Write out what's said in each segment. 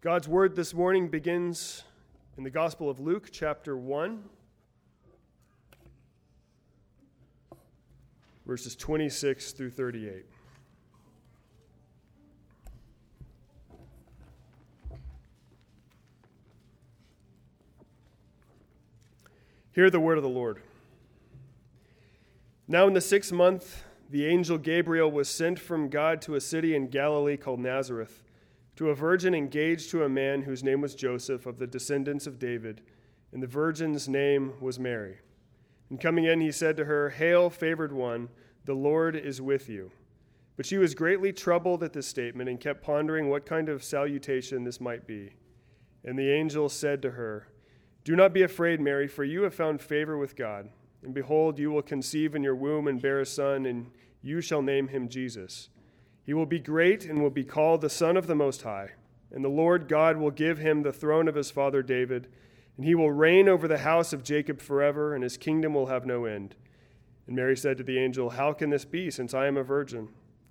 God's word this morning begins in the Gospel of Luke, chapter 1, verses 26 through 38. Hear the word of the Lord. Now, in the sixth month, the angel Gabriel was sent from God to a city in Galilee called Nazareth to a virgin engaged to a man whose name was Joseph of the descendants of David, and the virgin's name was Mary. And coming in, he said to her, Hail, favored one, the Lord is with you. But she was greatly troubled at this statement and kept pondering what kind of salutation this might be. And the angel said to her, Do not be afraid, Mary, for you have found favor with God. And behold, you will conceive in your womb and bear a son, and you shall name him Jesus. He will be great and will be called the Son of the Most High. And the Lord God will give him the throne of his father David, and he will reign over the house of Jacob forever, and his kingdom will have no end. And Mary said to the angel, How can this be, since I am a virgin?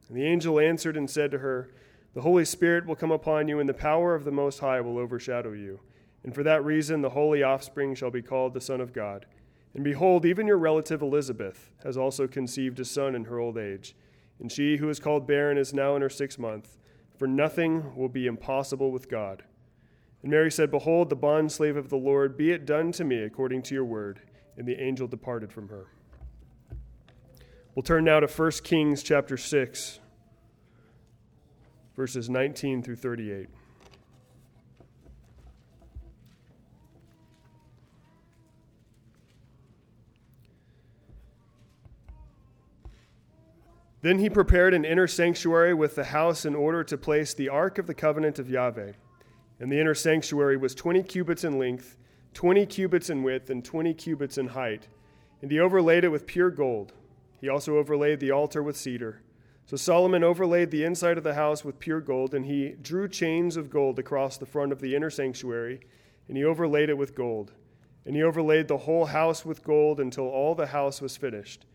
And the angel answered and said to her, The Holy Spirit will come upon you, and the power of the Most High will overshadow you. And for that reason, the holy offspring shall be called the Son of God. And behold, even your relative Elizabeth has also conceived a son in her old age. And she who is called barren is now in her sixth month, for nothing will be impossible with God. And Mary said, Behold, the bondslave of the Lord, be it done to me according to your word. And the angel departed from her. We'll turn now to 1 Kings chapter 6, verses 19 through 38. Then he prepared an inner sanctuary with the house in order to place the ark of the covenant of Yahweh. And the inner sanctuary was 20 cubits in length, 20 cubits in width, and 20 cubits in height. And he overlaid it with pure gold. He also overlaid the altar with cedar. So Solomon overlaid the inside of the house with pure gold, and he drew chains of gold across the front of the inner sanctuary, and he overlaid it with gold. And he overlaid the whole house with gold until all the house was finished.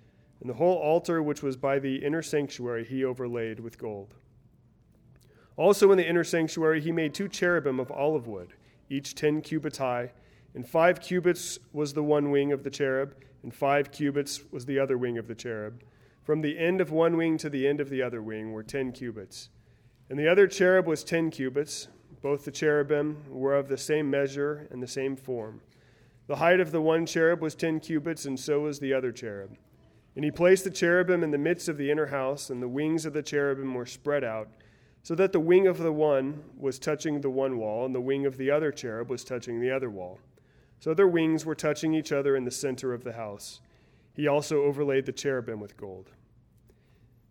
And the whole altar, which was by the inner sanctuary, he overlaid with gold. Also in the inner sanctuary, he made two cherubim of olive wood, each ten cubits high, and five cubits was the one wing of the cherub, and five cubits was the other wing of the cherub. From the end of one wing to the end of the other wing were ten cubits. And the other cherub was ten cubits. Both the cherubim were of the same measure and the same form. The height of the one cherub was ten cubits, and so was the other cherub. And he placed the cherubim in the midst of the inner house, and the wings of the cherubim were spread out, so that the wing of the one was touching the one wall, and the wing of the other cherub was touching the other wall. So their wings were touching each other in the center of the house. He also overlaid the cherubim with gold.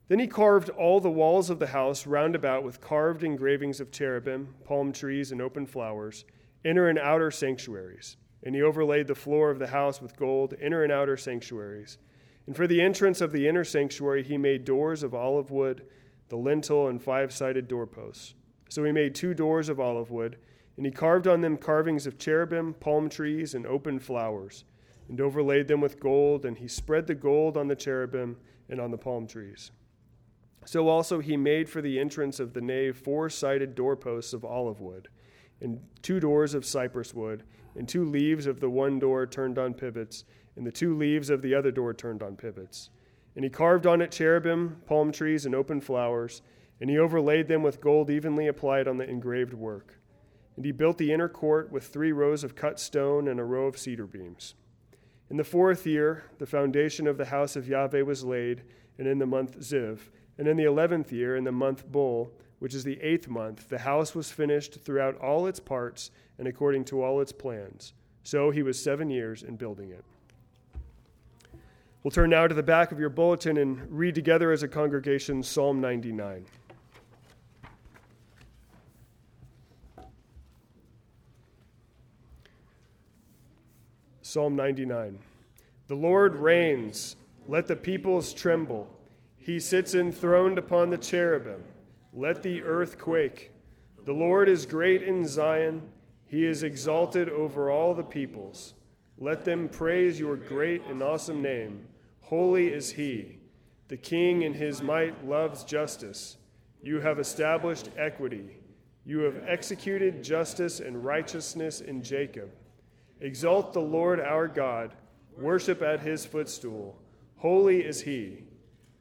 Then he carved all the walls of the house round about with carved engravings of cherubim, palm trees, and open flowers, inner and outer sanctuaries. And he overlaid the floor of the house with gold, inner and outer sanctuaries. And for the entrance of the inner sanctuary, he made doors of olive wood, the lintel, and five sided doorposts. So he made two doors of olive wood, and he carved on them carvings of cherubim, palm trees, and open flowers, and overlaid them with gold, and he spread the gold on the cherubim and on the palm trees. So also he made for the entrance of the nave four sided doorposts of olive wood, and two doors of cypress wood, and two leaves of the one door turned on pivots and the two leaves of the other door turned on pivots. And he carved on it cherubim, palm trees, and open flowers, and he overlaid them with gold evenly applied on the engraved work. And he built the inner court with three rows of cut stone and a row of cedar beams. In the fourth year, the foundation of the house of Yahweh was laid, and in the month Ziv. And in the eleventh year, in the month Bul, which is the eighth month, the house was finished throughout all its parts and according to all its plans. So he was seven years in building it. We'll turn now to the back of your bulletin and read together as a congregation Psalm 99. Psalm 99. The Lord reigns, let the peoples tremble. He sits enthroned upon the cherubim, let the earth quake. The Lord is great in Zion, he is exalted over all the peoples. Let them praise your great and awesome name. Holy is he. The king in his might loves justice. You have established equity. You have executed justice and righteousness in Jacob. Exalt the Lord our God, worship at his footstool. Holy is he.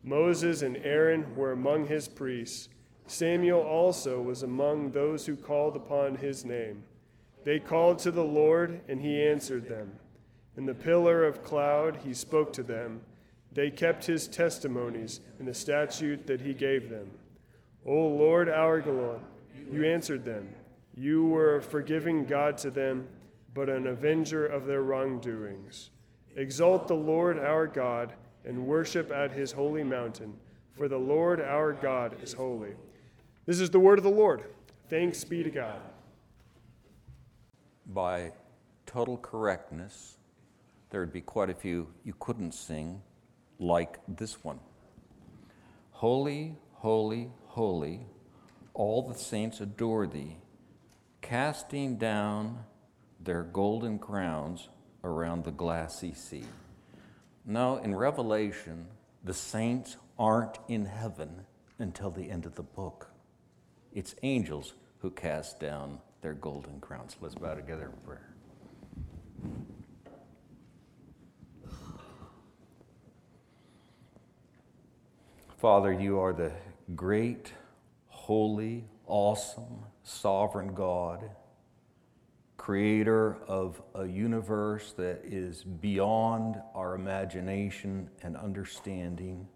Moses and Aaron were among his priests. Samuel also was among those who called upon his name. They called to the Lord, and he answered them. In the pillar of cloud he spoke to them. They kept his testimonies and the statute that he gave them. O Lord our God, you answered them. You were a forgiving God to them, but an avenger of their wrongdoings. Exalt the Lord our God and worship at his holy mountain, for the Lord our God is holy. This is the word of the Lord. Thanks be to God. By total correctness, there'd be quite a few you couldn't sing, like this one Holy, holy, holy all the saints adore thee, casting down their golden crowns around the glassy sea. Now, in Revelation, the saints aren't in heaven until the end of the book. It's angels who cast down their golden crowns. Let's bow together in prayer. Father, you are the great holy, awesome, sovereign God, creator of a universe that is beyond our imagination and understanding.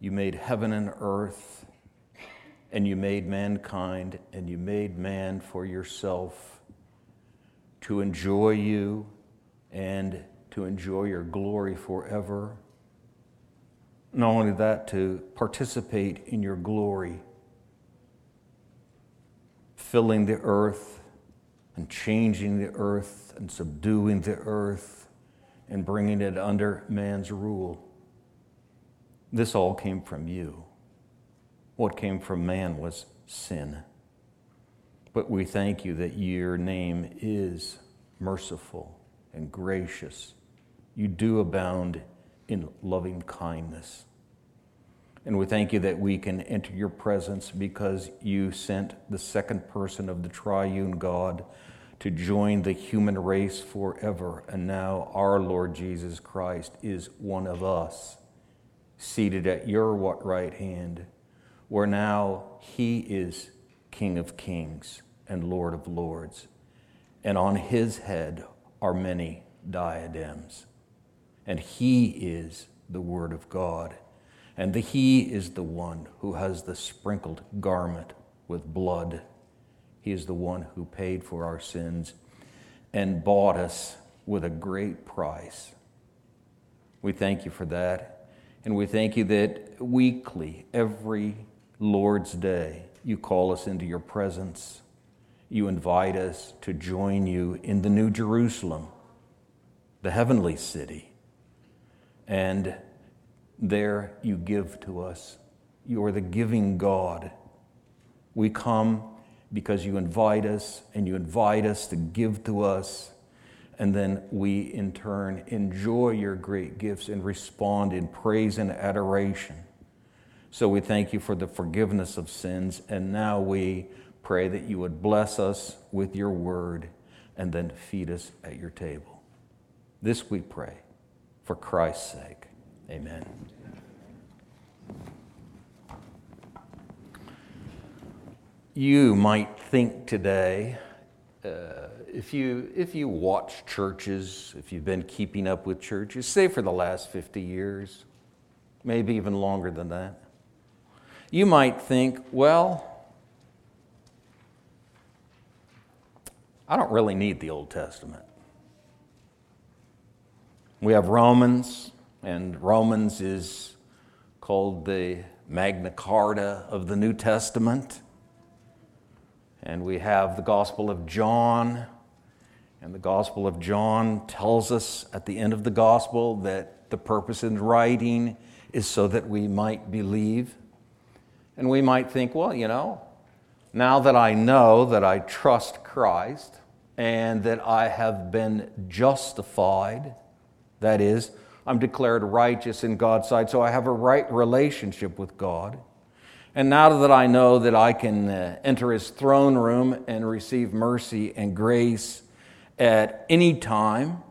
You made heaven and earth, and you made mankind, and you made man for yourself to enjoy you and to enjoy your glory forever. Not only that, to participate in your glory filling the earth and changing the earth and subduing the earth and bringing it under man's rule. This all came from you. What came from man was sin. But we thank you that your name is merciful and gracious. You do abound in loving kindness. And we thank you that we can enter your presence because you sent the second person of the triune God to join the human race forever. And now our Lord Jesus Christ is one of us, seated at your right hand, where now he is King of kings and Lord of lords. And on his head are many diadems. And he is the Word of God and the He is the one who has the sprinkled garment with blood. He is the one who paid for our sins and bought us with a great price. We thank you for that. And we thank you that weekly, every Lord's Day, you call us into your presence. You invite us to join you in the New Jerusalem, the heavenly city. And there you give to us. You are the giving God. We come because you invite us and you invite us to give to us. And then we, in turn, enjoy your great gifts and respond in praise and adoration. So we thank you for the forgiveness of sins. And now we pray that you would bless us with your word and then feed us at your table. This we pray for Christ's sake. Amen. You might think today, uh, if, you, if you watch churches, if you've been keeping up with churches, say for the last 50 years, maybe even longer than that, you might think, well, I don't really need the Old Testament. We have Romans, and Romans is called the Magna Carta of the New Testament. And we have the Gospel of John. And the Gospel of John tells us at the end of the Gospel that the purpose in writing is so that we might believe. And we might think, well, you know, now that I know that I trust Christ and that I have been justified, that is, I'm declared righteous in God's sight, so I have a right relationship with God. And now that I know that I can uh, enter his throne room and receive mercy and grace at any time,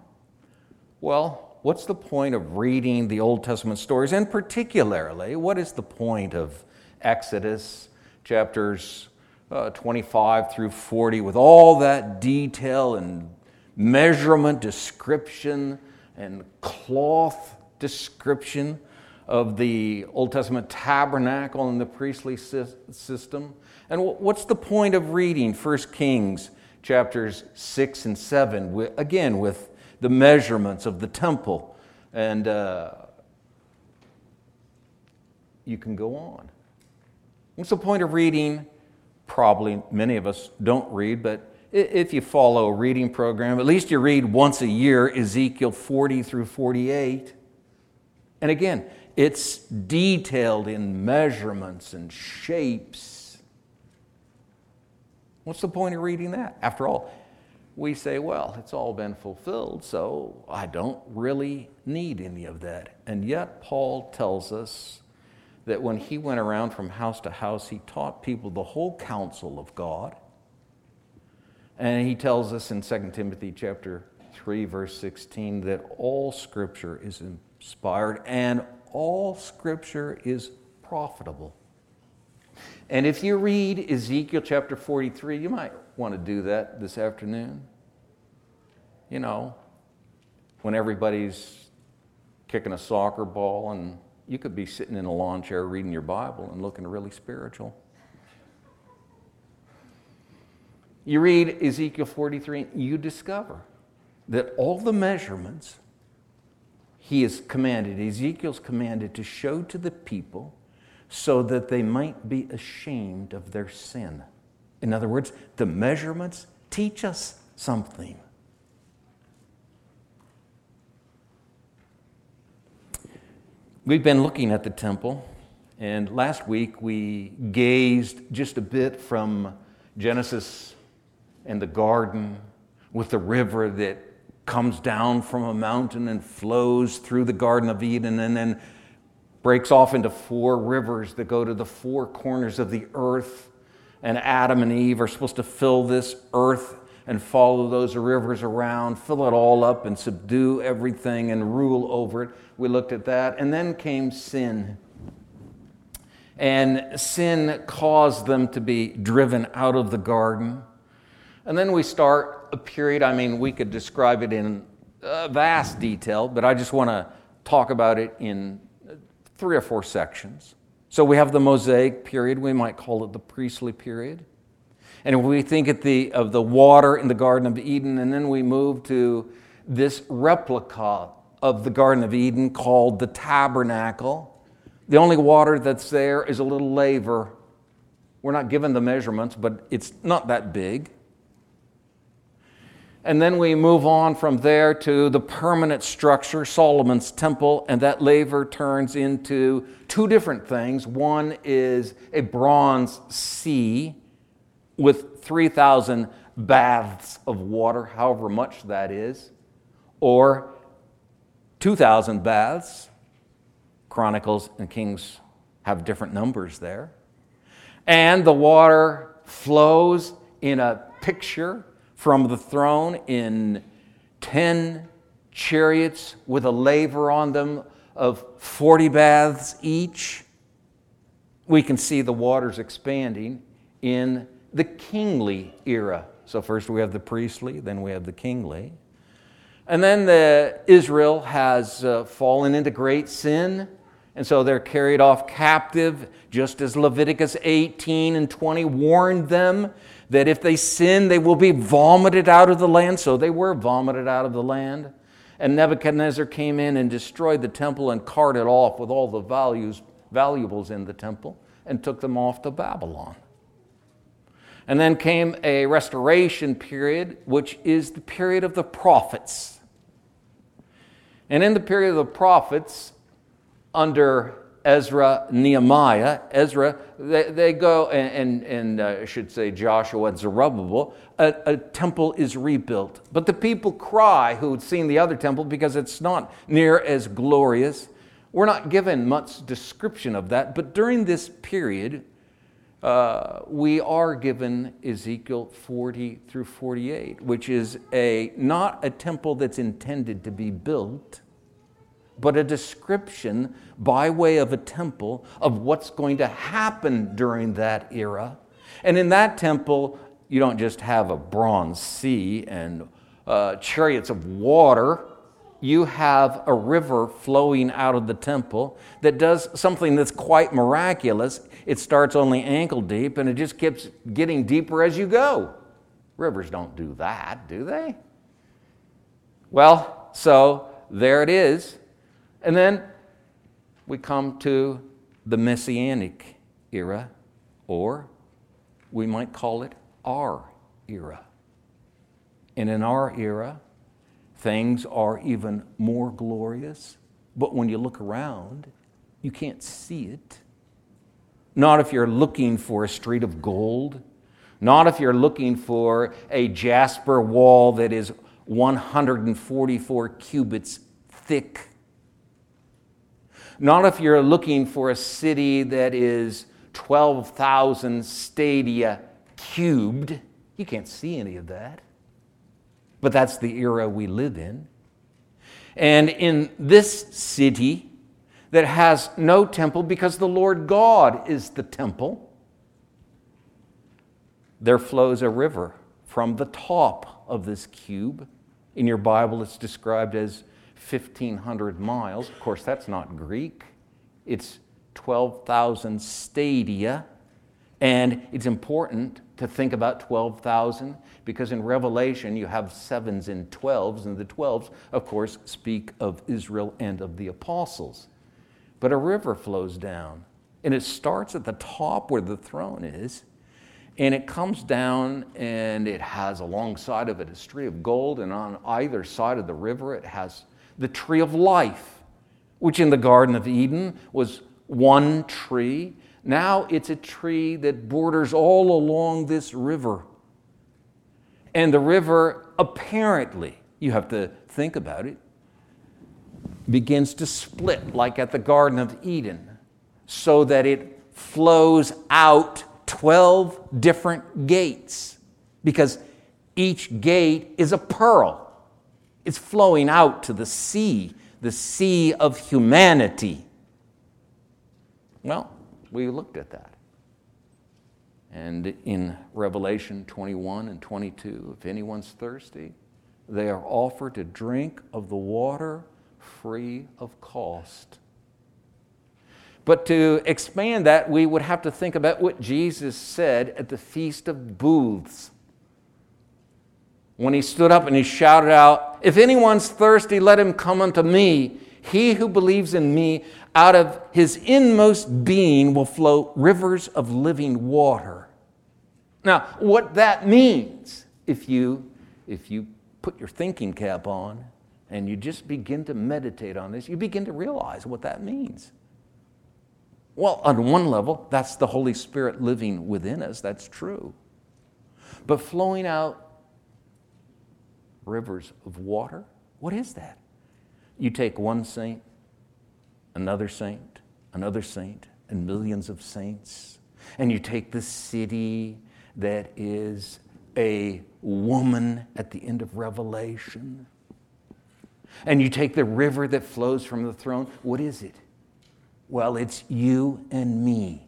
well, what's the point of reading the Old Testament stories? And particularly, what is the point of Exodus chapters uh, 25 through 40 with all that detail and measurement description and cloth description of the Old Testament tabernacle and the priestly system. And what's the point of reading 1 Kings chapters 6 and 7, again, with the measurements of the temple? And uh, you can go on. What's the point of reading? Probably many of us don't read, but if you follow a reading program, at least you read once a year Ezekiel 40 through 48. And again, it's detailed in measurements and shapes. What's the point of reading that? After all, we say, well, it's all been fulfilled, so I don't really need any of that. And yet, Paul tells us that when he went around from house to house, he taught people the whole counsel of God. And he tells us in 2 Timothy chapter 3 verse 16 that all scripture is inspired and all scripture is profitable. And if you read Ezekiel chapter 43, you might want to do that this afternoon. You know, when everybody's kicking a soccer ball, and you could be sitting in a lawn chair reading your Bible and looking really spiritual. You read Ezekiel 43, you discover that all the measurements he is commanded, Ezekiel's commanded to show to the people so that they might be ashamed of their sin. In other words, the measurements teach us something. We've been looking at the temple, and last week we gazed just a bit from Genesis and the garden with the river that comes down from a mountain and flows through the Garden of Eden and then breaks off into four rivers that go to the four corners of the earth. And Adam and Eve are supposed to fill this earth and follow those rivers around, fill it all up and subdue everything and rule over it. We looked at that. And then came sin. And sin caused them to be driven out of the garden. And then we start a period, I mean, we could describe it in uh, vast detail, but I just want to talk about it in uh, three or four sections. So we have the Mosaic period, we might call it the priestly period. And we think at the, of the water in the Garden of Eden, and then we move to this replica of the Garden of Eden called the tabernacle. The only water that's there is a little laver. We're not given the measurements, but it's not that big. And then we move on from there to the permanent structure, Solomon's temple, and that laver turns into two different things. One is a bronze sea with 3,000 baths of water, however much that is, or 2,000 baths. Chronicles and Kings have different numbers there. And the water flows in a picture from the throne in 10 chariots with a laver on them of 40 baths each. We can see the waters expanding in the kingly era. So, first we have the priestly, then we have the kingly. And then the, Israel has uh, fallen into great sin, and so they're carried off captive, just as Leviticus 18 and 20 warned them that if they sin, they will be vomited out of the land. So they were vomited out of the land. And Nebuchadnezzar came in and destroyed the temple and carted off with all the values, valuables in the temple and took them off to Babylon. And then came a restoration period, which is the period of the prophets. And in the period of the prophets, under Ezra, Nehemiah, Ezra, they, they go, and, and, and uh, I should say Joshua and Zerubbabel, a, a, temple is rebuilt. But the people cry who had seen the other temple because it's not near as glorious. We're not given much description of that, but during this period, uh, we are given Ezekiel 40 through 48, which is a, not a temple that's intended to be built, but a description by way of a temple of what's going to happen during that era. And in that temple, you don't just have a bronze sea and uh, chariots of water. You have a river flowing out of the temple that does something that's quite miraculous. It starts only ankle deep and it just keeps getting deeper as you go. Rivers don't do that, do they? Well, so there it is. And then we come to the Messianic era, or we might call it our era. And in our era, things are even more glorious, but when you look around, you can't see it. Not if you're looking for a street of gold, not if you're looking for a jasper wall that is 144 cubits thick not if you're looking for a city that is 12,000 stadia cubed. You can't see any of that. But that's the era we live in. And in this city that has no temple because the Lord God is the temple, there flows a river from the top of this cube. In your Bible, it's described as 1,500 miles. Of course, that's not Greek, it's 12,000 stadia. And it's important to think about 12,000 because in Revelation you have sevens and 12s, and the 12s, of course, speak of Israel and of the apostles. But a river flows down, and it starts at the top where the throne is, and it comes down and it has alongside of it a tree of gold, and on either side of the river it has the tree of life, which in the Garden of Eden was one tree. Now it's a tree that borders all along this river. And the river, apparently, you have to think about it, begins to split like at the Garden of Eden, so that it flows out 12 different gates, because each gate is a pearl. It's flowing out to the sea, the sea of humanity. Well, we looked at that. And in Revelation 21 and 22, if anyone's thirsty, they are offered to drink of the water free of cost. But to expand that, we would have to think about what Jesus said at the Feast of Booths when he stood up and he shouted out, If anyone's thirsty, let him come unto me. He who believes in me, out of his inmost being will flow rivers of living water. Now, what that means, if you, if you put your thinking cap on and you just begin to meditate on this, you begin to realize what that means. Well, on one level, that's the Holy Spirit living within us, that's true. But flowing out rivers of water? What is that? You take one saint, another saint, another saint, and millions of saints, and you take the city that is a woman at the end of Revelation, and you take the river that flows from the throne. What is it? Well, it's you and me.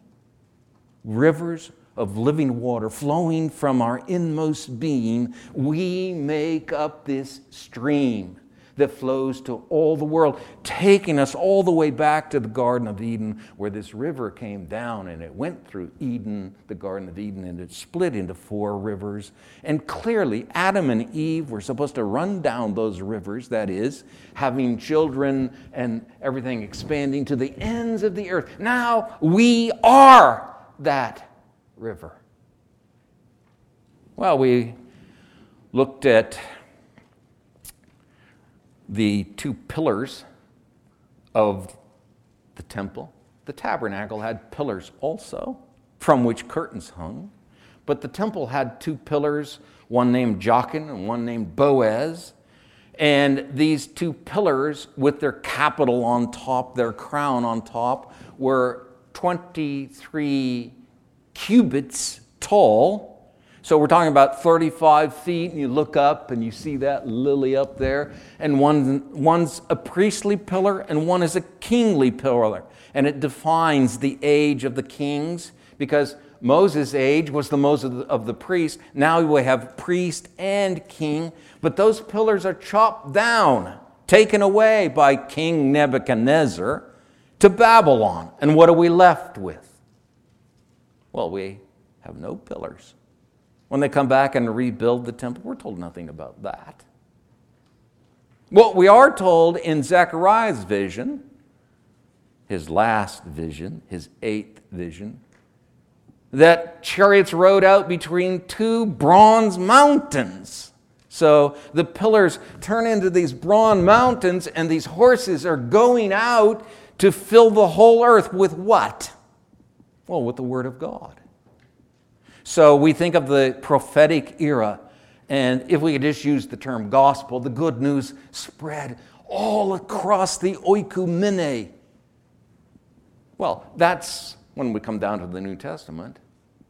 Rivers of living water flowing from our inmost being, we make up this stream that flows to all the world, taking us all the way back to the Garden of Eden, where this river came down and it went through Eden, the Garden of Eden, and it split into four rivers. And clearly, Adam and Eve were supposed to run down those rivers, that is, having children and everything expanding to the ends of the earth. Now we are that River? Well, we looked at the two pillars of the temple. The tabernacle had pillars also, from which curtains hung. But the temple had two pillars, one named Jachin and one named Boaz. And these two pillars, with their capital on top, their crown on top, were 23 cubits tall. So we're talking about 35 feet, and you look up and you see that lily up there, and one, one's a priestly pillar and one is a kingly pillar. And it defines the age of the kings because Moses' age was the Moses of the priest. Now we have priest and king, but those pillars are chopped down, taken away by King Nebuchadnezzar to Babylon. And what are we left with? Well, we have no pillars. When they come back and rebuild the temple, we're told nothing about that. What we are told in Zechariah's vision, his last vision, his eighth vision, that chariots rode out between two bronze mountains. So the pillars turn into these bronze mountains, and these horses are going out to fill the whole earth with what? Well, with the Word of God. So we think of the prophetic era, and if we could just use the term gospel, the good news spread all across the oikumene. Well, that's when we come down to the New Testament,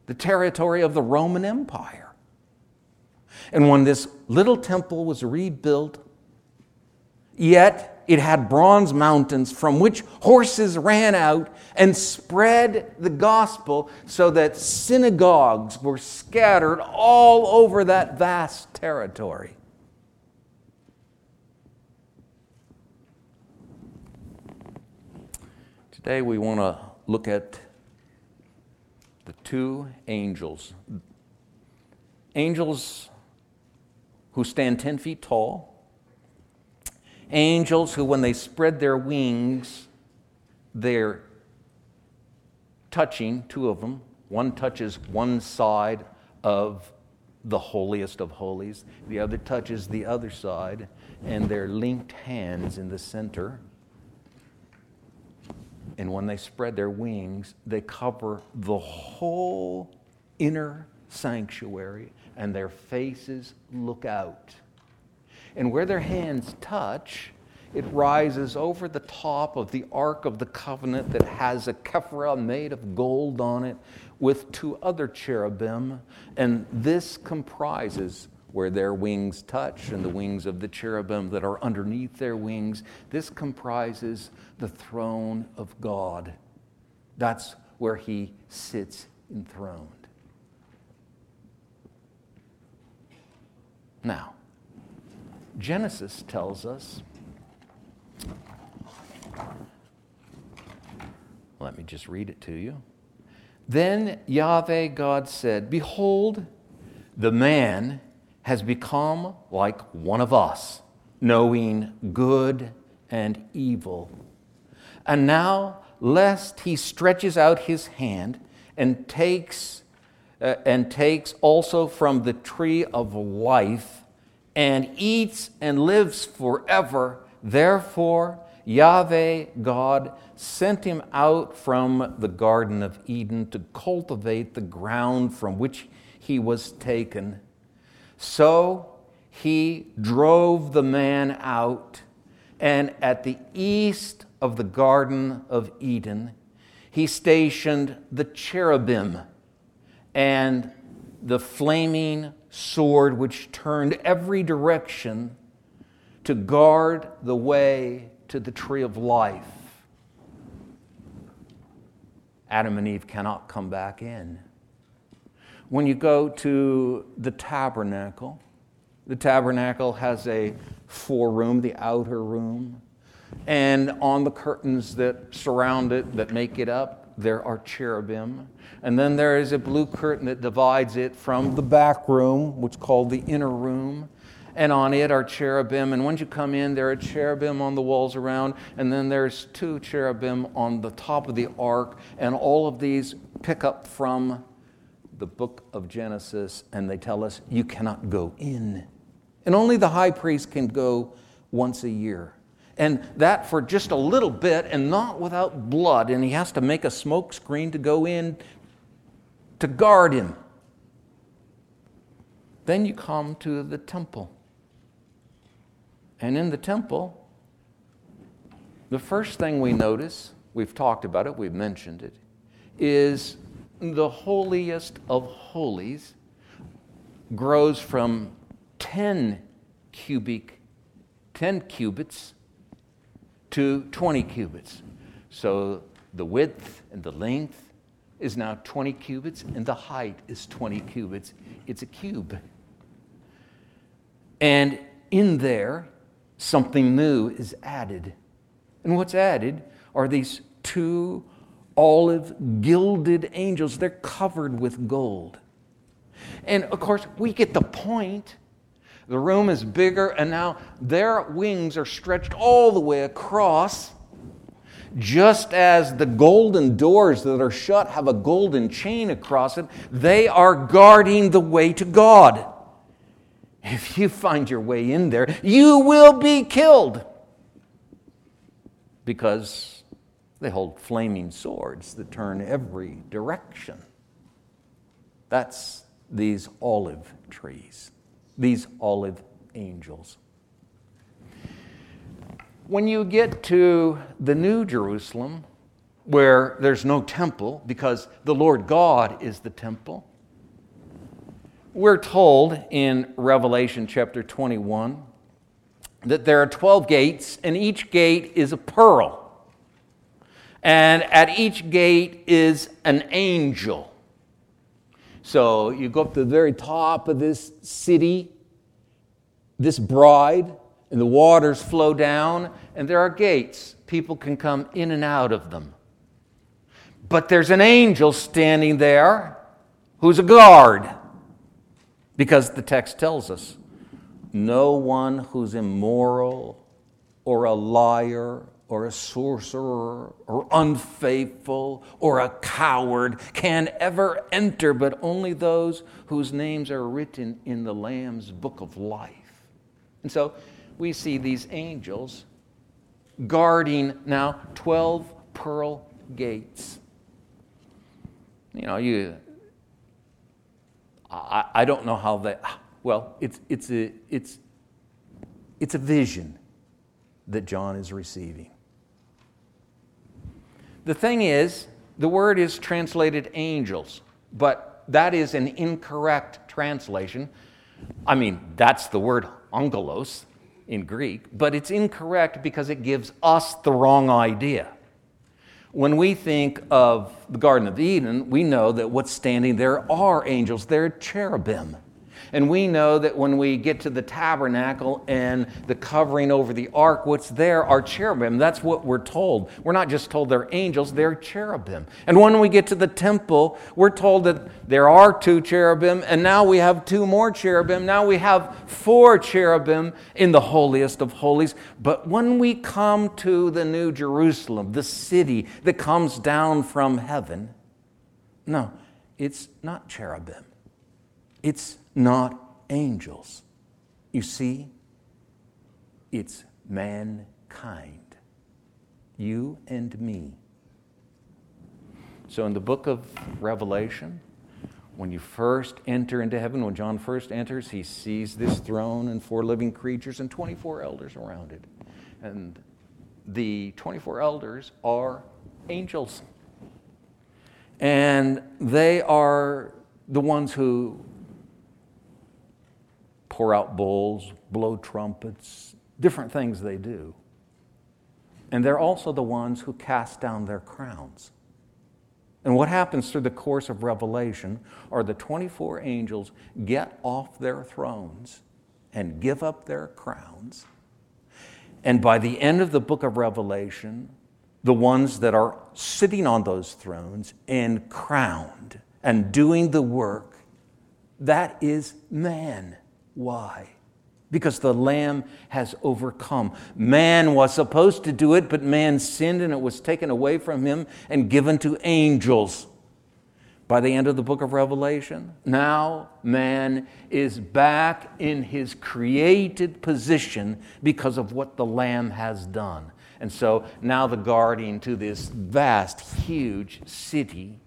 the territory of the Roman Empire. And when this little temple was rebuilt, yet it had bronze mountains from which horses ran out and spread the gospel so that synagogues were scattered all over that vast territory. Today we want to look at the two angels. Angels who stand 10 feet tall. Angels who, when they spread their wings, they're touching, two of them. One touches one side of the holiest of holies, the other touches the other side, and they're linked hands in the center. And when they spread their wings, they cover the whole inner sanctuary, and their faces look out. And where their hands touch, it rises over the top of the Ark of the Covenant that has a kephra made of gold on it with two other cherubim. And this comprises where their wings touch and the wings of the cherubim that are underneath their wings. This comprises the throne of God. That's where he sits enthroned. Now, Genesis tells us. Let me just read it to you. Then Yahweh God said, Behold, the man has become like one of us, knowing good and evil. And now, lest he stretches out his hand and takes, uh, and takes also from the tree of life and eats and lives forever, therefore, Yahweh God sent him out from the Garden of Eden to cultivate the ground from which he was taken. So he drove the man out, and at the east of the Garden of Eden, he stationed the cherubim and the flaming sword which turned every direction to guard the way to the tree of life. Adam and Eve cannot come back in. When you go to the tabernacle, the tabernacle has a four-room, the outer room, and on the curtains that surround it, that make it up, there are cherubim. And then there is a blue curtain that divides it from the back room, which is called the inner room. And on it are cherubim. And once you come in, there are cherubim on the walls around. And then there's two cherubim on the top of the ark. And all of these pick up from the book of Genesis and they tell us you cannot go in. And only the high priest can go once a year. And that for just a little bit and not without blood. And he has to make a smoke screen to go in to guard him. Then you come to the temple. And in the temple, the first thing we notice, we've talked about it, we've mentioned it, is the holiest of holies grows from 10 cubic, 10 cubits to 20 cubits. So the width and the length is now 20 cubits, and the height is 20 cubits. It's a cube. And in there, something new is added. And what's added are these two olive gilded angels. They're covered with gold. And of course, we get the point. The room is bigger, and now their wings are stretched all the way across. Just as the golden doors that are shut have a golden chain across it, they are guarding the way to God. If you find your way in there, you will be killed because they hold flaming swords that turn every direction. That's these olive trees, these olive angels. When you get to the New Jerusalem, where there's no temple because the Lord God is the temple, we're told in Revelation chapter 21 that there are 12 gates, and each gate is a pearl. And at each gate is an angel. So you go up to the very top of this city, this bride, and the waters flow down, and there are gates. People can come in and out of them. But there's an angel standing there who's a guard, because the text tells us no one who's immoral or a liar or a sorcerer or unfaithful or a coward can ever enter, but only those whose names are written in the Lamb's book of life. And so we see these angels guarding now 12 pearl gates. You know, you, I, I don't know how that, well, it's, it's, a, it's, it's a vision that John is receiving. The thing is, the word is translated angels, but that is an incorrect translation. I mean, that's the word angelos in Greek, but it's incorrect because it gives us the wrong idea. When we think of the Garden of Eden, we know that what's standing there are angels, they're cherubim. And we know that when we get to the tabernacle and the covering over the ark, what's there are cherubim. That's what we're told. We're not just told they're angels, they're cherubim. And when we get to the temple, we're told that there are two cherubim, and now we have two more cherubim. Now we have four cherubim in the holiest of holies. But when we come to the New Jerusalem, the city that comes down from heaven, no, it's not cherubim. It's not angels. You see, it's mankind, you and me. So in the book of Revelation, when you first enter into heaven, when John first enters, he sees this throne and four living creatures and 24 elders around it. And the 24 elders are angels. And they are the ones who pour out bowls, blow trumpets, different things they do. And they're also the ones who cast down their crowns. And what happens through the course of Revelation are the 24 angels get off their thrones and give up their crowns. And by the end of the book of Revelation, the ones that are sitting on those thrones and crowned and doing the work, that is man. Why? Because the Lamb has overcome. Man was supposed to do it, but man sinned and it was taken away from him and given to angels. By the end of the book of Revelation, now man is back in his created position because of what the Lamb has done. And so now the guardian to this vast, huge city,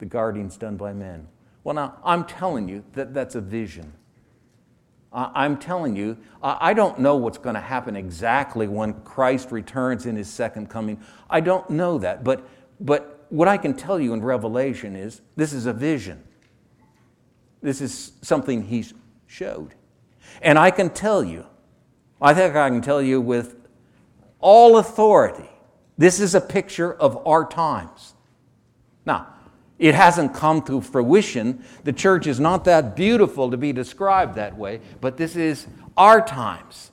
the guarding's done by men. Well, now, I'm telling you that that's a vision. I'm telling you, I don't know what's going to happen exactly when Christ returns in his second coming. I don't know that. But But what I can tell you in Revelation is this is a vision. This is something he's showed. And I can tell you, I think I can tell you with all authority, this is a picture of our times. Now, it hasn't come to fruition. The church is not that beautiful to be described that way, but this is our times.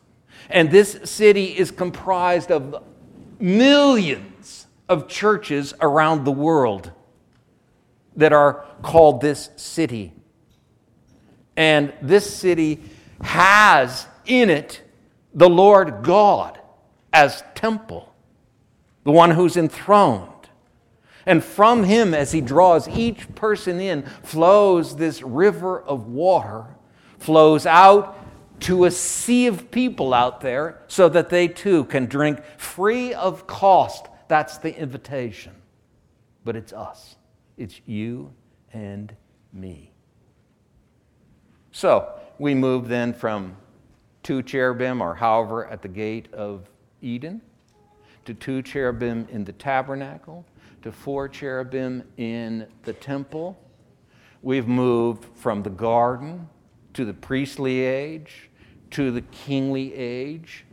And this city is comprised of millions of churches around the world that are called this city. And this city has in it the Lord God as temple, the one who's enthroned. And from him, as he draws each person in, flows this river of water, flows out to a sea of people out there so that they too can drink free of cost. That's the invitation. But it's us, it's you and me. So we move then from two cherubim, or however, at the gate of Eden, to two cherubim in the tabernacle, to four cherubim in the temple. We've moved from the garden to the priestly age to the kingly age.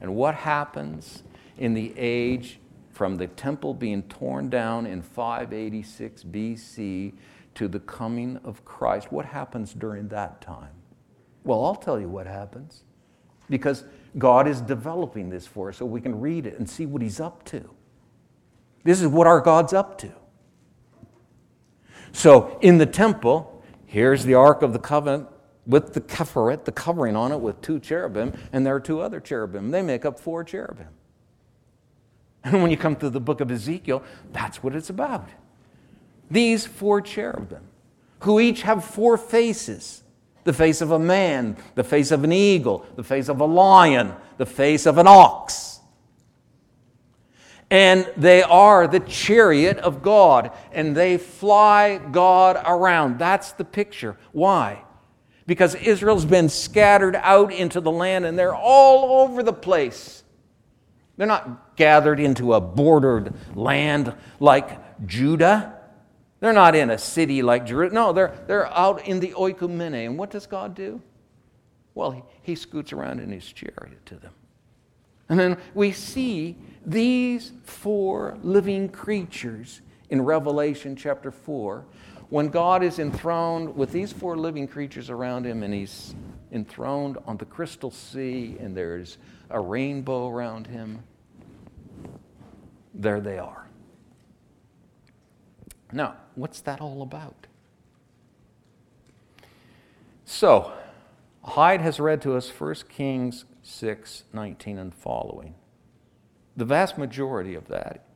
And what happens in the age from the temple being torn down in 586 BC to the coming of Christ? What happens during that time? Well, I'll tell you what happens because God is developing this for us so we can read it and see what He's up to. This is what our God's up to. So in the temple, here's the Ark of the Covenant with the keferet, the covering on it with two cherubim, and there are two other cherubim. They make up four cherubim. And when you come to the book of Ezekiel, that's what it's about. These four cherubim, who each have four faces the face of a man, the face of an eagle, the face of a lion, the face of an ox and they are the chariot of God, and they fly God around. That's the picture. Why? Because Israel's been scattered out into the land, and they're all over the place. They're not gathered into a bordered land like Judah. They're not in a city like Jerusalem. No, they're, they're out in the oikumene. And what does God do? Well, he, he scoots around in his chariot to them. And then we see these four living creatures in Revelation chapter 4, when God is enthroned with these four living creatures around him, and he's enthroned on the crystal sea, and there's a rainbow around him, there they are. Now, what's that all about? So, Hyde has read to us 1 Kings 6 19 and following. The vast majority of that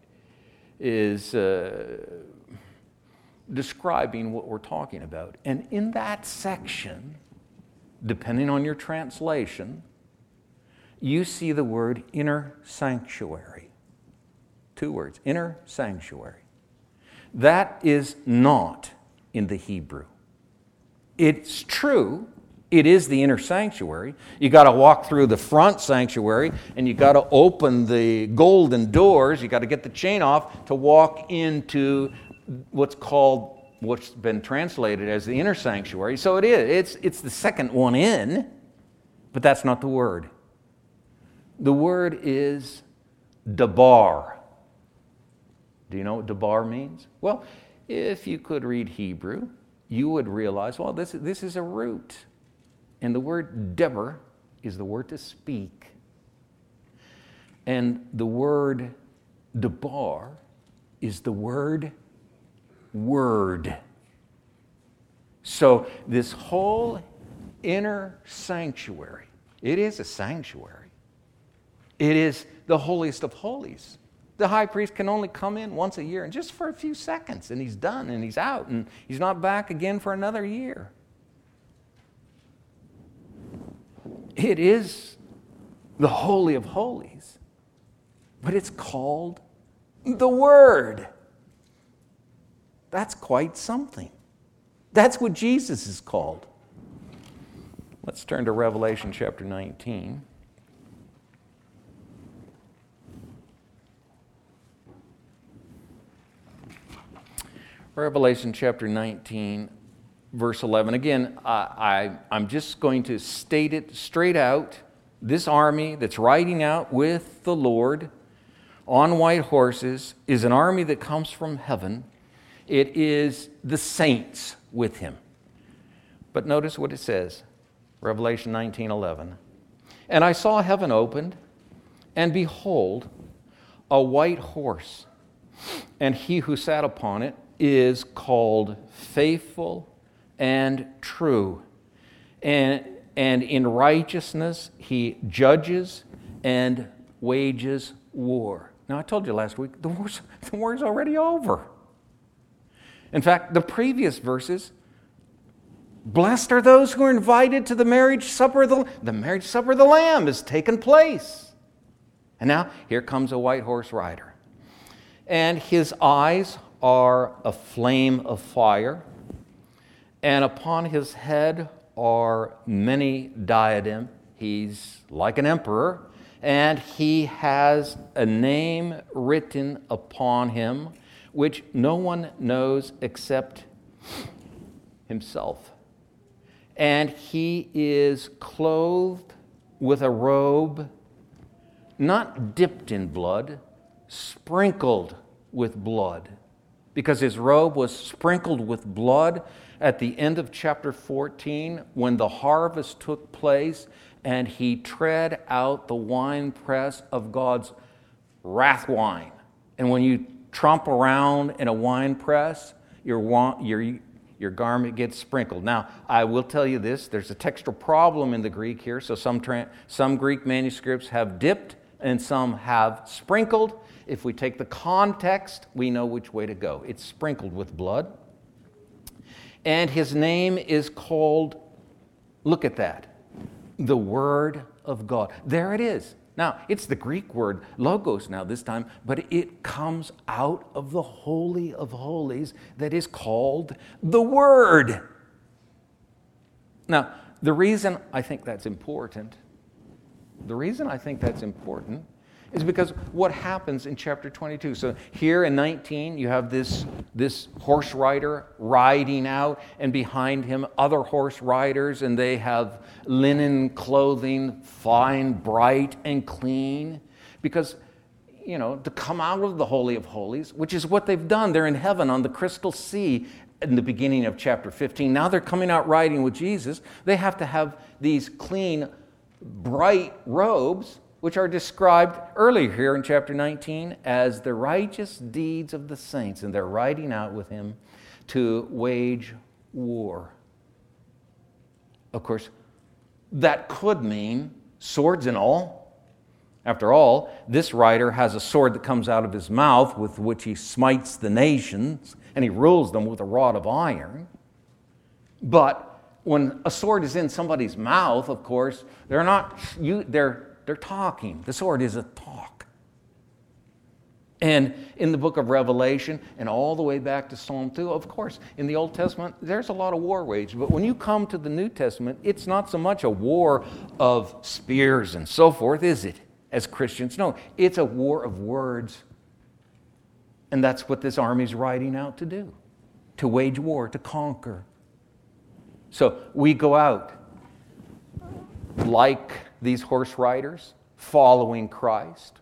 is uh, describing what we're talking about. And in that section, depending on your translation, you see the word inner sanctuary. Two words inner sanctuary. That is not in the Hebrew. It's true it is the inner sanctuary. You got to walk through the front sanctuary and you got to open the golden doors. You got to get the chain off to walk into what's called what's been translated as the inner sanctuary. So it is. It's, it's the second one in, but that's not the word. The word is dabar. Do you know what dabar means? Well, if you could read Hebrew, you would realize, well, this, this is a root. And the word deber is the word to speak. And the word debar is the word word. So this whole inner sanctuary, it is a sanctuary. It is the holiest of holies. The high priest can only come in once a year and just for a few seconds, and he's done and he's out and he's not back again for another year. It is the Holy of Holies, but it's called the Word. That's quite something. That's what Jesus is called. Let's turn to Revelation chapter 19. Revelation chapter 19, verse 11. Again, I, I, am just going to state it straight out. This army that's riding out with the Lord on white horses is an army that comes from heaven. It is the saints with him. But notice what it says Revelation 19 11. And I saw heaven opened, and behold, a white horse, and he who sat upon it is called faithful and true. And, and in righteousness he judges and wages war. Now, I told you last week, the war's, the war's already over. In fact, the previous verses Blessed are those who are invited to the marriage supper of the the marriage supper of the Lamb has taken place. And now here comes a white horse rider. And his eyes are a flame of fire, and upon his head are many diadem. He's like an emperor, and he has a name written upon him which no one knows except himself. And he is clothed with a robe not dipped in blood, sprinkled with blood because his robe was sprinkled with blood at the end of chapter 14 when the harvest took place and he tread out the winepress of God's wrath wine. And when you tromp around in a winepress, your, your, your garment gets sprinkled. Now, I will tell you this there's a textual problem in the Greek here, so some, tra- some Greek manuscripts have dipped and some have sprinkled. If we take the context, we know which way to go. It's sprinkled with blood. And his name is called, look at that, the Word of God. There it is. Now, it's the Greek word logos now this time, but it comes out of the Holy of Holies that is called the Word. Now, the reason I think that's important, the reason I think that's important is because what happens in chapter 22. So here in 19, you have this, this horse rider riding out, and behind him, other horse riders, and they have linen clothing, fine, bright, and clean. Because, you know, to come out of the Holy of Holies, which is what they've done, they're in heaven on the crystal sea in the beginning of chapter 15. Now they're coming out riding with Jesus. They have to have these clean, bright robes which are described earlier here in chapter 19 as the righteous deeds of the saints, and they're riding out with him to wage war. Of course, that could mean swords and all. After all, this rider has a sword that comes out of his mouth with which he smites the nations and he rules them with a rod of iron. But when a sword is in somebody's mouth, of course, they're not, you, they're they're talking. The sword is a talk. And in the book of Revelation and all the way back to Psalm 2, of course, in the Old Testament, there's a lot of war waged. But when you come to the New Testament, it's not so much a war of spears and so forth, is it, as Christians? No, it's a war of words. And that's what this army's riding out to do to wage war, to conquer. So we go out like these horse riders following Christ.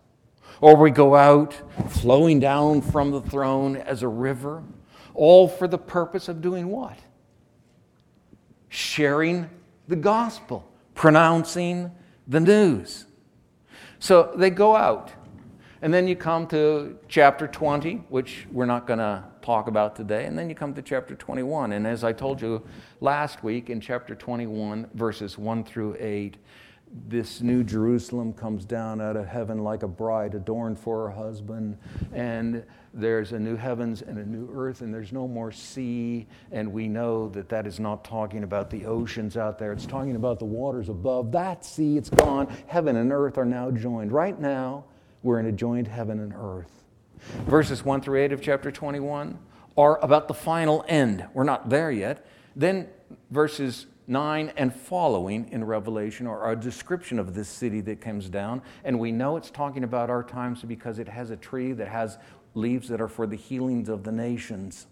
Or we go out flowing down from the throne as a river, all for the purpose of doing what? Sharing the gospel, pronouncing the news. So they go out. And then you come to chapter 20, which we're not going to talk about today. And then you come to chapter 21. And as I told you last week, in chapter 21, verses 1 through 8, this new Jerusalem comes down out of heaven like a bride adorned for her husband, and there's a new heavens and a new earth, and there's no more sea. And we know that that is not talking about the oceans out there, it's talking about the waters above. That sea, it's gone. Heaven and earth are now joined. Right now, we're in a joined heaven and earth. Verses 1 through 8 of chapter 21 are about the final end. We're not there yet. Then verses 9 and following in Revelation are a description of this city that comes down. And we know it's talking about our times because it has a tree that has leaves that are for the healings of the nations.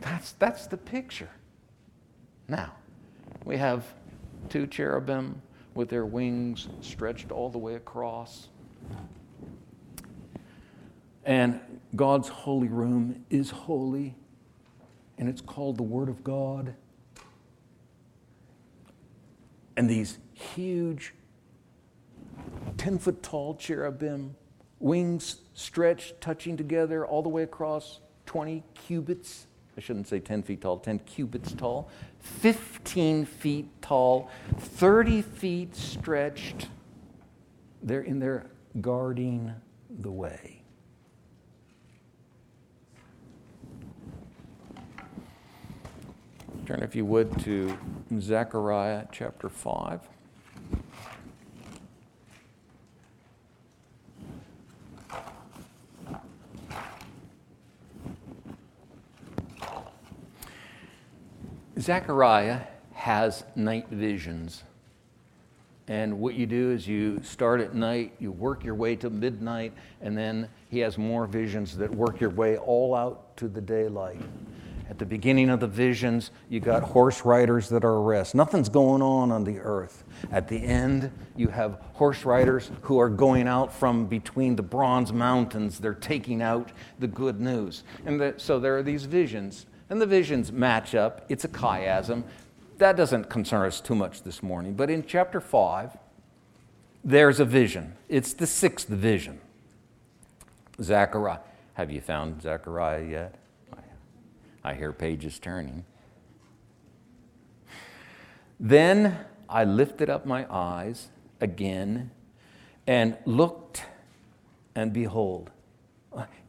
That's, that's the picture. Now, we have two cherubim with their wings stretched all the way across. And God's holy room is holy and it's called the Word of God. And these huge, 10 foot tall cherubim, wings stretched, touching together all the way across 20 cubits. I shouldn't say 10 feet tall, 10 cubits tall, 15 feet tall, 30 feet stretched. They're in there guarding the way. Turn, if you would, to Zechariah chapter 5. Zechariah has night visions. And what you do is you start at night, you work your way to midnight, and then he has more visions that work your way all out to the daylight. At the beginning of the visions, you got horse riders that are rest. Nothing's going on on the earth. At the end, you have horse riders who are going out from between the bronze mountains. They're taking out the good news. And the, so there are these visions and the visions match up. It's a chiasm. That doesn't concern us too much this morning. But in chapter 5, there's a vision. It's the sixth vision. Zechariah. Have you found Zechariah yet? I hear pages turning. Then I lifted up my eyes again and looked, and behold.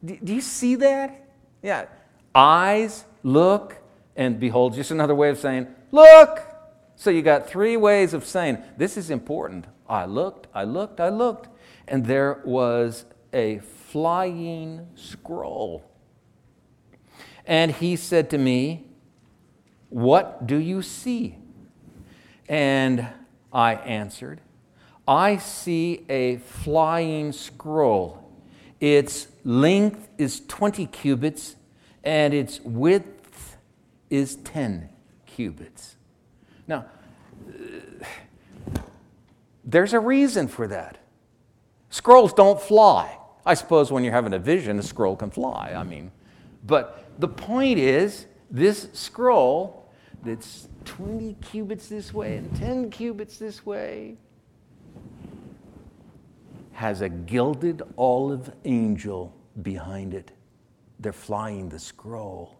Do you see that? Yeah. Eyes, look, and behold. Just another way of saying, look. So you got three ways of saying, this is important. I looked, I looked, I looked. And there was a flying scroll. And he said to me, What do you see? And I answered, I see a flying scroll. Its length is 20 cubits, and its width is 10 cubits. Now, there's a reason for that. Scrolls don't fly. I suppose when you're having a vision, a scroll can fly. I mean, but the point is, this scroll that's 20 cubits this way and 10 cubits this way has a gilded olive angel behind it. They're flying the scroll.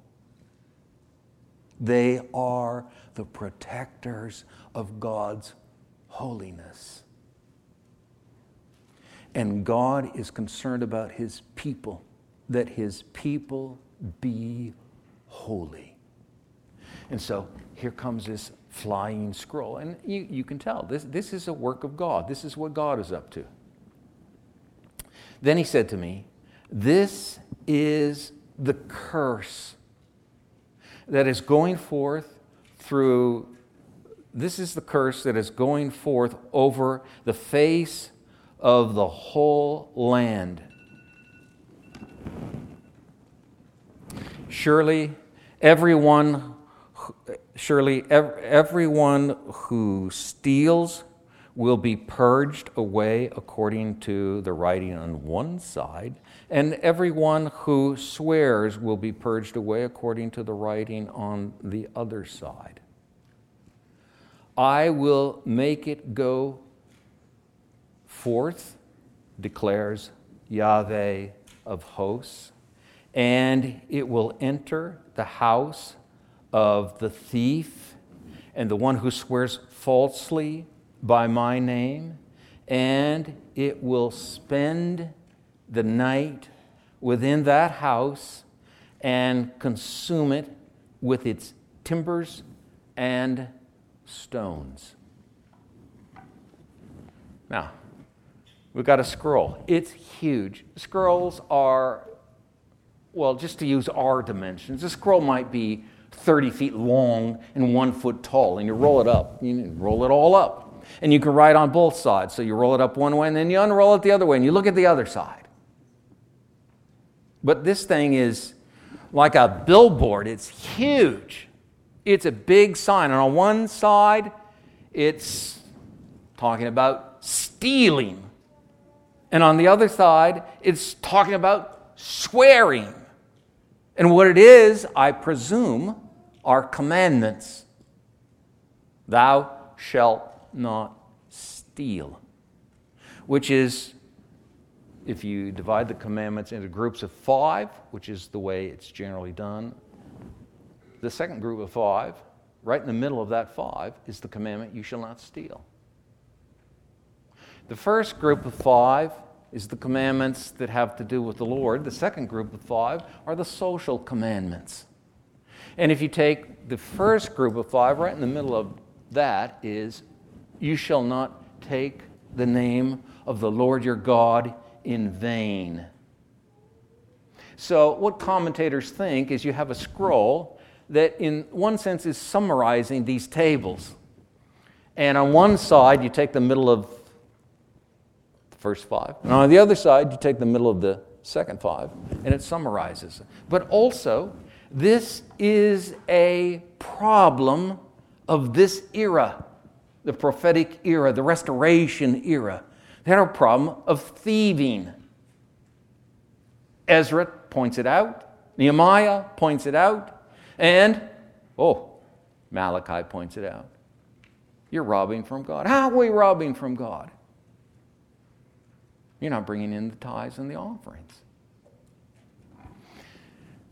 They are the protectors of God's holiness. And God is concerned about his people, that his people be holy. And so here comes this flying scroll. And you, you can tell this, this is a work of God. This is what God is up to. Then he said to me, This is the curse that is going forth through, this is the curse that is going forth over the face of the whole land. Surely everyone surely everyone who steals will be purged away according to the writing on one side, and everyone who swears will be purged away according to the writing on the other side. I will make it go forth, declares Yahweh of hosts, and it will enter the house of the thief and the one who swears falsely by my name, and it will spend the night within that house and consume it with its timbers and stones. Now, we've got a scroll. It's huge. Scrolls are, well, just to use our dimensions, a scroll might be 30 feet long and one foot tall, and you roll it up. You roll it all up. And you can write on both sides. So you roll it up one way, and then you unroll it the other way, and you look at the other side. But this thing is like a billboard. It's huge. It's a big sign. And on one side, it's talking about stealing. And on the other side, it's talking about swearing. And what it is, I presume, are commandments. Thou shalt not steal, which is, if you divide the commandments into groups of five, which is the way it's generally done, the second group of five, right in the middle of that five, is the commandment, you shall not steal. The first group of five is the commandments that have to do with the Lord. The second group of five are the social commandments. And if you take the first group of five, right in the middle of that is, you shall not take the name of the Lord your God in vain. So, what commentators think is you have a scroll that, in one sense, is summarizing these tables. And on one side, you take the middle of first five. And on the other side, you take the middle of the second five, and it summarizes. But also, this is a problem of this era, the prophetic era, the restoration era. They had a problem of thieving. Ezra points it out, Nehemiah points it out, and, oh, Malachi points it out. You're robbing from God. How are we robbing from God? You're not bringing in the tithes and the offerings.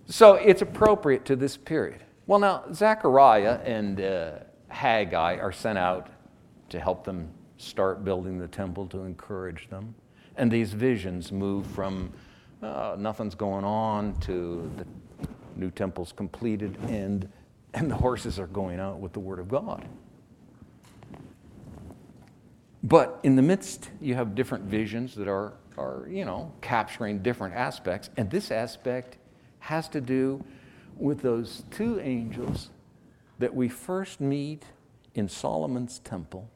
So it's appropriate to this period. Well, now, Zechariah and uh, Haggai are sent out to help them start building the temple to encourage them. And these visions move from uh, nothing's going on to the new temple's completed and, and the horses are going out with the word of God. But in the midst, you have different visions that are, are, you know, capturing different aspects. And this aspect has to do with those two angels that we first meet in Solomon's temple.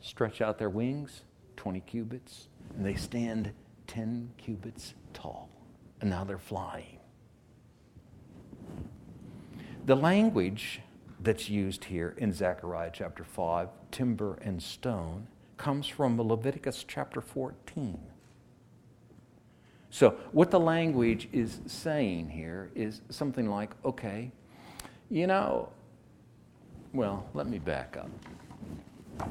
Stretch out their wings, 20 cubits, and they stand 10 cubits tall. And now they're flying. The language that's used here in Zechariah chapter 5, timber and stone, comes from Leviticus chapter 14. So, what the language is saying here is something like, okay, you know, well, let me back up.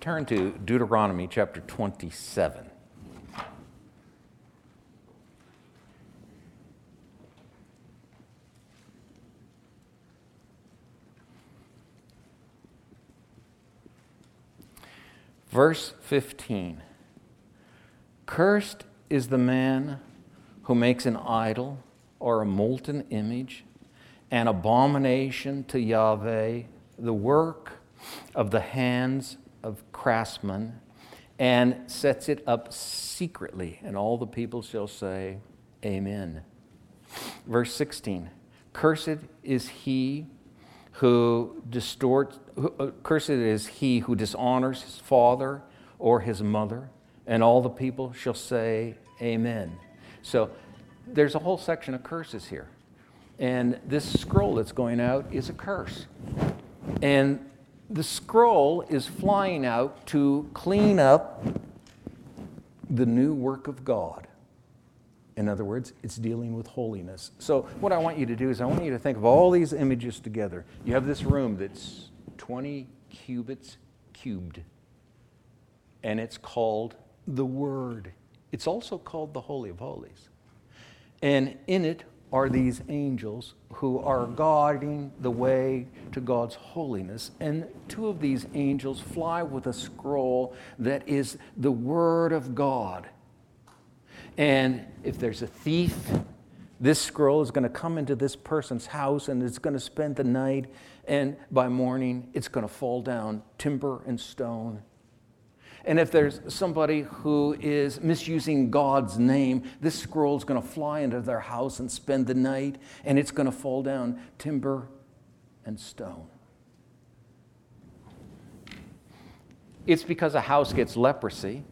Turn to Deuteronomy chapter 27. Verse 15 Cursed is the man who makes an idol or a molten image, an abomination to Yahweh, the work of the hands of craftsmen, and sets it up secretly. And all the people shall say, Amen. Verse 16 Cursed is he who distorts, uh, cursed is he who dishonors his father or his mother, and all the people shall say, Amen. So there's a whole section of curses here. And this scroll that's going out is a curse. And the scroll is flying out to clean up the new work of God. In other words, it's dealing with holiness. So, what I want you to do is, I want you to think of all these images together. You have this room that's 20 cubits cubed, and it's called the Word. It's also called the Holy of Holies. And in it are these angels who are guarding the way to God's holiness. And two of these angels fly with a scroll that is the Word of God. And if there's a thief, this scroll is going to come into this person's house and it's going to spend the night, and by morning, it's going to fall down timber and stone. And if there's somebody who is misusing God's name, this scroll is going to fly into their house and spend the night, and it's going to fall down timber and stone. It's because a house gets leprosy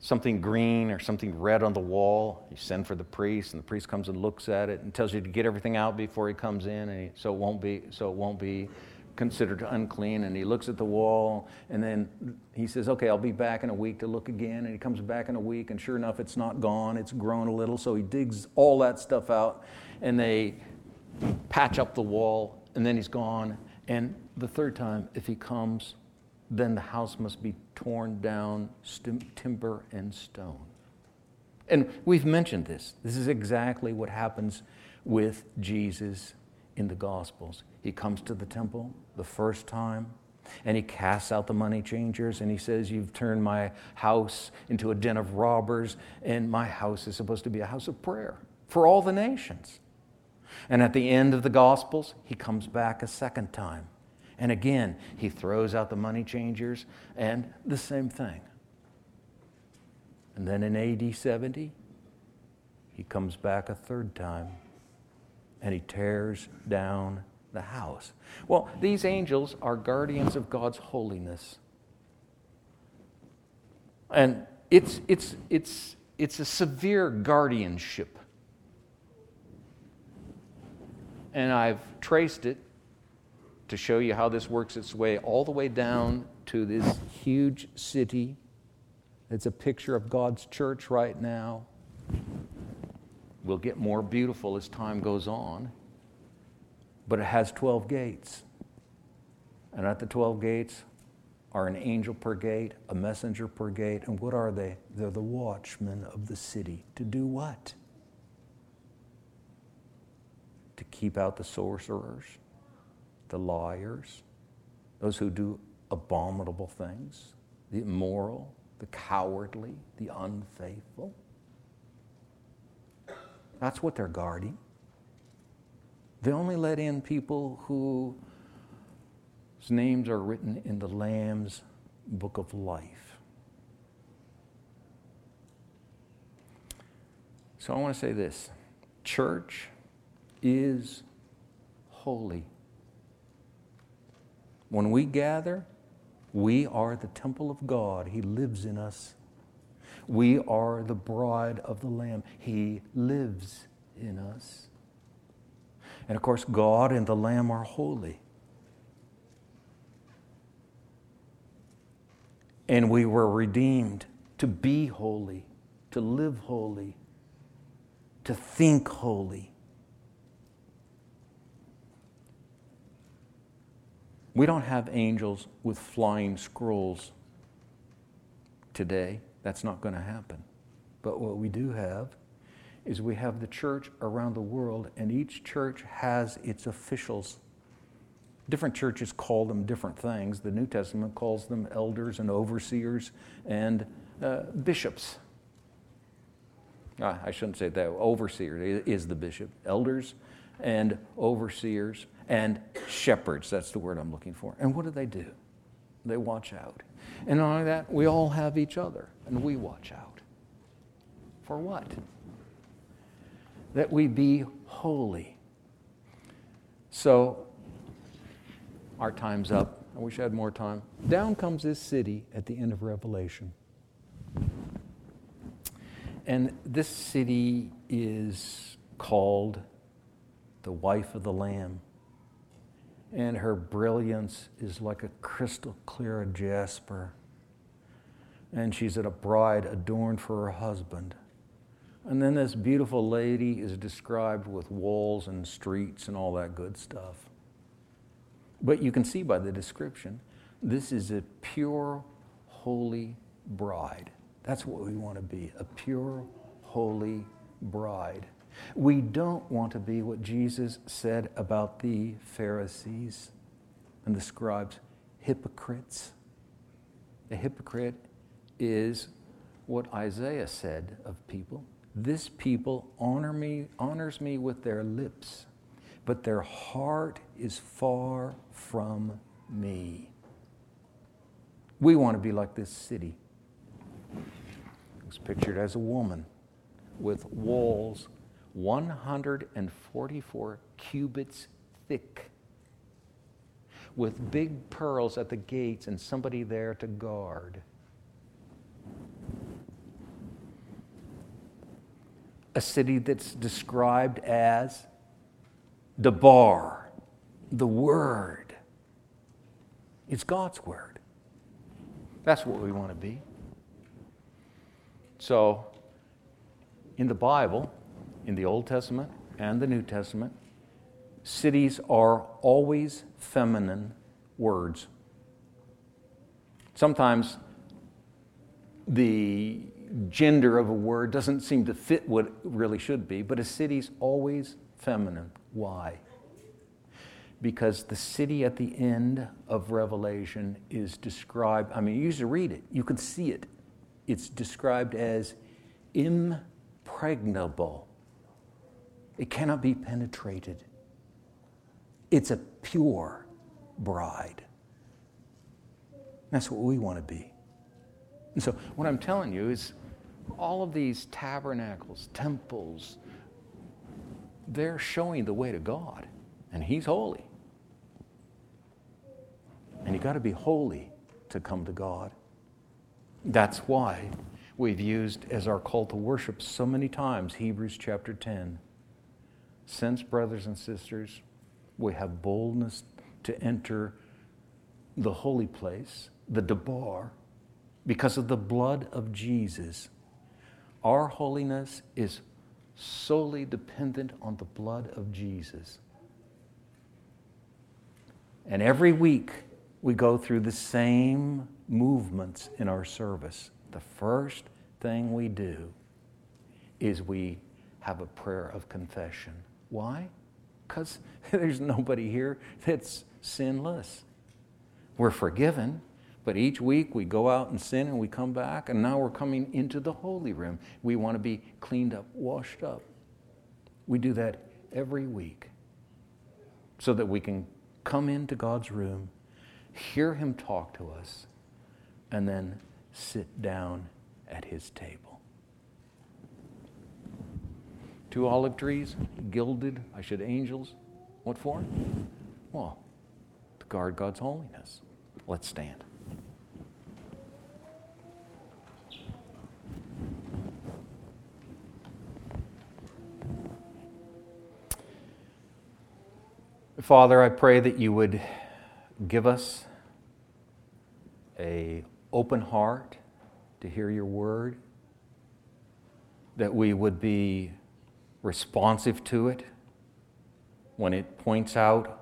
something green or something red on the wall. You send for the priest, and the priest comes and looks at it and tells you to get everything out before he comes in, and he, so it won't be so it won't be considered unclean. And he looks at the wall, and then he says, "Okay, I'll be back in a week to look again." And he comes back in a week, and sure enough, it's not gone; it's grown a little. So he digs all that stuff out, and they patch up the wall, and then he's gone. And the third time, if he comes, then the house must be torn down, timber and stone. And we've mentioned this. This is exactly what happens with Jesus in the Gospels. He comes to the temple the first time, and he casts out the money changers and he says, You've turned my house into a den of robbers, and my house is supposed to be a house of prayer for all the nations. And at the end of the Gospels, he comes back a second time and again, he throws out the money changers and the same thing. And then in AD 70, he comes back a third time and he tears down the house. Well, these angels are guardians of God's holiness. And it's, it's, it's, it's a severe guardianship. And I've traced it to show you how this works its way all the way down to this huge city. It's a picture of God's church right now. Will get more beautiful as time goes on. But it has 12 gates. And at the 12 gates are an angel per gate, a messenger per gate. And what are they? They're the watchmen of the city. To do what? To keep out the sorcerers, the liars, those who do abominable things, the immoral, the cowardly, the unfaithful. That's what they're guarding. They only let in people whose names are written in the Lamb's book of life. So I want to say this church is holy. When we gather, we are the temple of God. He lives in us. We are the bride of the Lamb. He lives in us. And of course, God and the Lamb are holy. And we were redeemed to be holy, to live holy, to think holy. We don't have angels with flying scrolls today. That's not going to happen. But what we do have is we have the church around the world, and each church has its officials. Different churches call them different things. The New Testament calls them elders and overseers and uh, bishops. Ah, I shouldn't say that. Overseer is the bishop. Elders and overseers and shepherds. That's the word I'm looking for. And what do they do? They watch out. And not only that, we all have each other, and we watch out. For what? That we be holy. So, our time's up. I wish I had more time. Down comes this city at the end of Revelation. And this city is called the wife of the Lamb. And her brilliance is like a crystal clear jasper. And she's a bride adorned for her husband. And then this beautiful lady is described with walls and streets and all that good stuff. But you can see by the description, this is a pure, holy bride. That's what we want to be a pure, holy bride. We don't want to be what Jesus said about the Pharisees and the scribes hypocrites. A hypocrite is what Isaiah said of people. This people honor me, honors me with their lips, but their heart is far from me. We want to be like this city. It was pictured as a woman with walls 144 cubits thick, with big pearls at the gates and somebody there to guard. a city that's described as the bar, the Word. It's God's Word. That's what we want to be. So, in the Bible, in the Old Testament and the New Testament, cities are always feminine words. Sometimes the gender of a word doesn't seem to fit what it really should be, but a city's always feminine. Why? Because the city at the end of Revelation is described, I mean, you used to read it, you can see it. It's described as impregnable. It cannot be penetrated. It's a pure bride. That's what we want to be. And so, what I'm telling you is all of these tabernacles, temples, they're showing the way to God, and He's holy. And you got to be holy to come to God. That's why we've used as our call to worship so many times Hebrews chapter 10. Since, brothers and sisters, we have boldness to enter the holy place, the Debar, because of the blood of Jesus. Our holiness is solely dependent on the blood of Jesus. And every week we go through the same movements in our service. The first thing we do is we have a prayer of confession. Why? Because there's nobody here that's sinless. We're forgiven, but each week we go out and sin and we come back, and now we're coming into the holy room. We want to be cleaned up, washed up. We do that every week so that we can come into God's room, hear Him talk to us, and then sit down at His table. Two olive trees, gilded, I should angels. What for? Well, to guard God's holiness. Let's stand. Father, I pray that you would give us a open heart to hear your word, that we would be responsive to it when it points out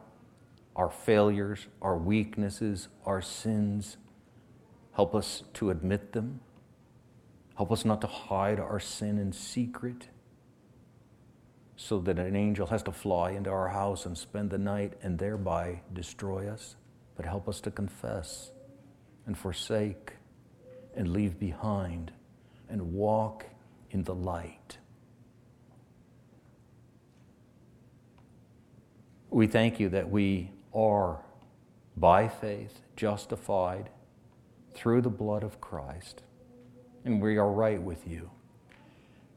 our failures, our weaknesses, our sins. Help us to admit them. Help us not to hide our sin in secret so that an angel has to fly into our house and spend the night and thereby destroy us, but help us to confess and forsake and leave behind and walk in the light. We thank you that we are, by faith, justified through the blood of Christ, and we are right with you.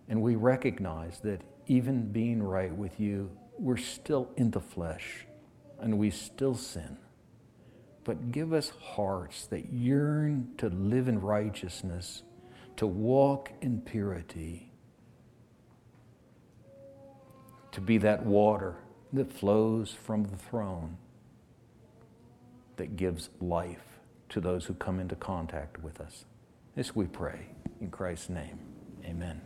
And we recognize that even being right with you, we're still in the flesh and we still sin. But give us hearts that yearn to live in righteousness, to walk in purity, to be that water that flows from the throne that gives life to those who come into contact with us. This we pray in Christ's name. Amen.